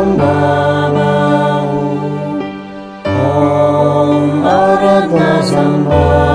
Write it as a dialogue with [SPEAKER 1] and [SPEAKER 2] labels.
[SPEAKER 1] Om Aradna Sambhava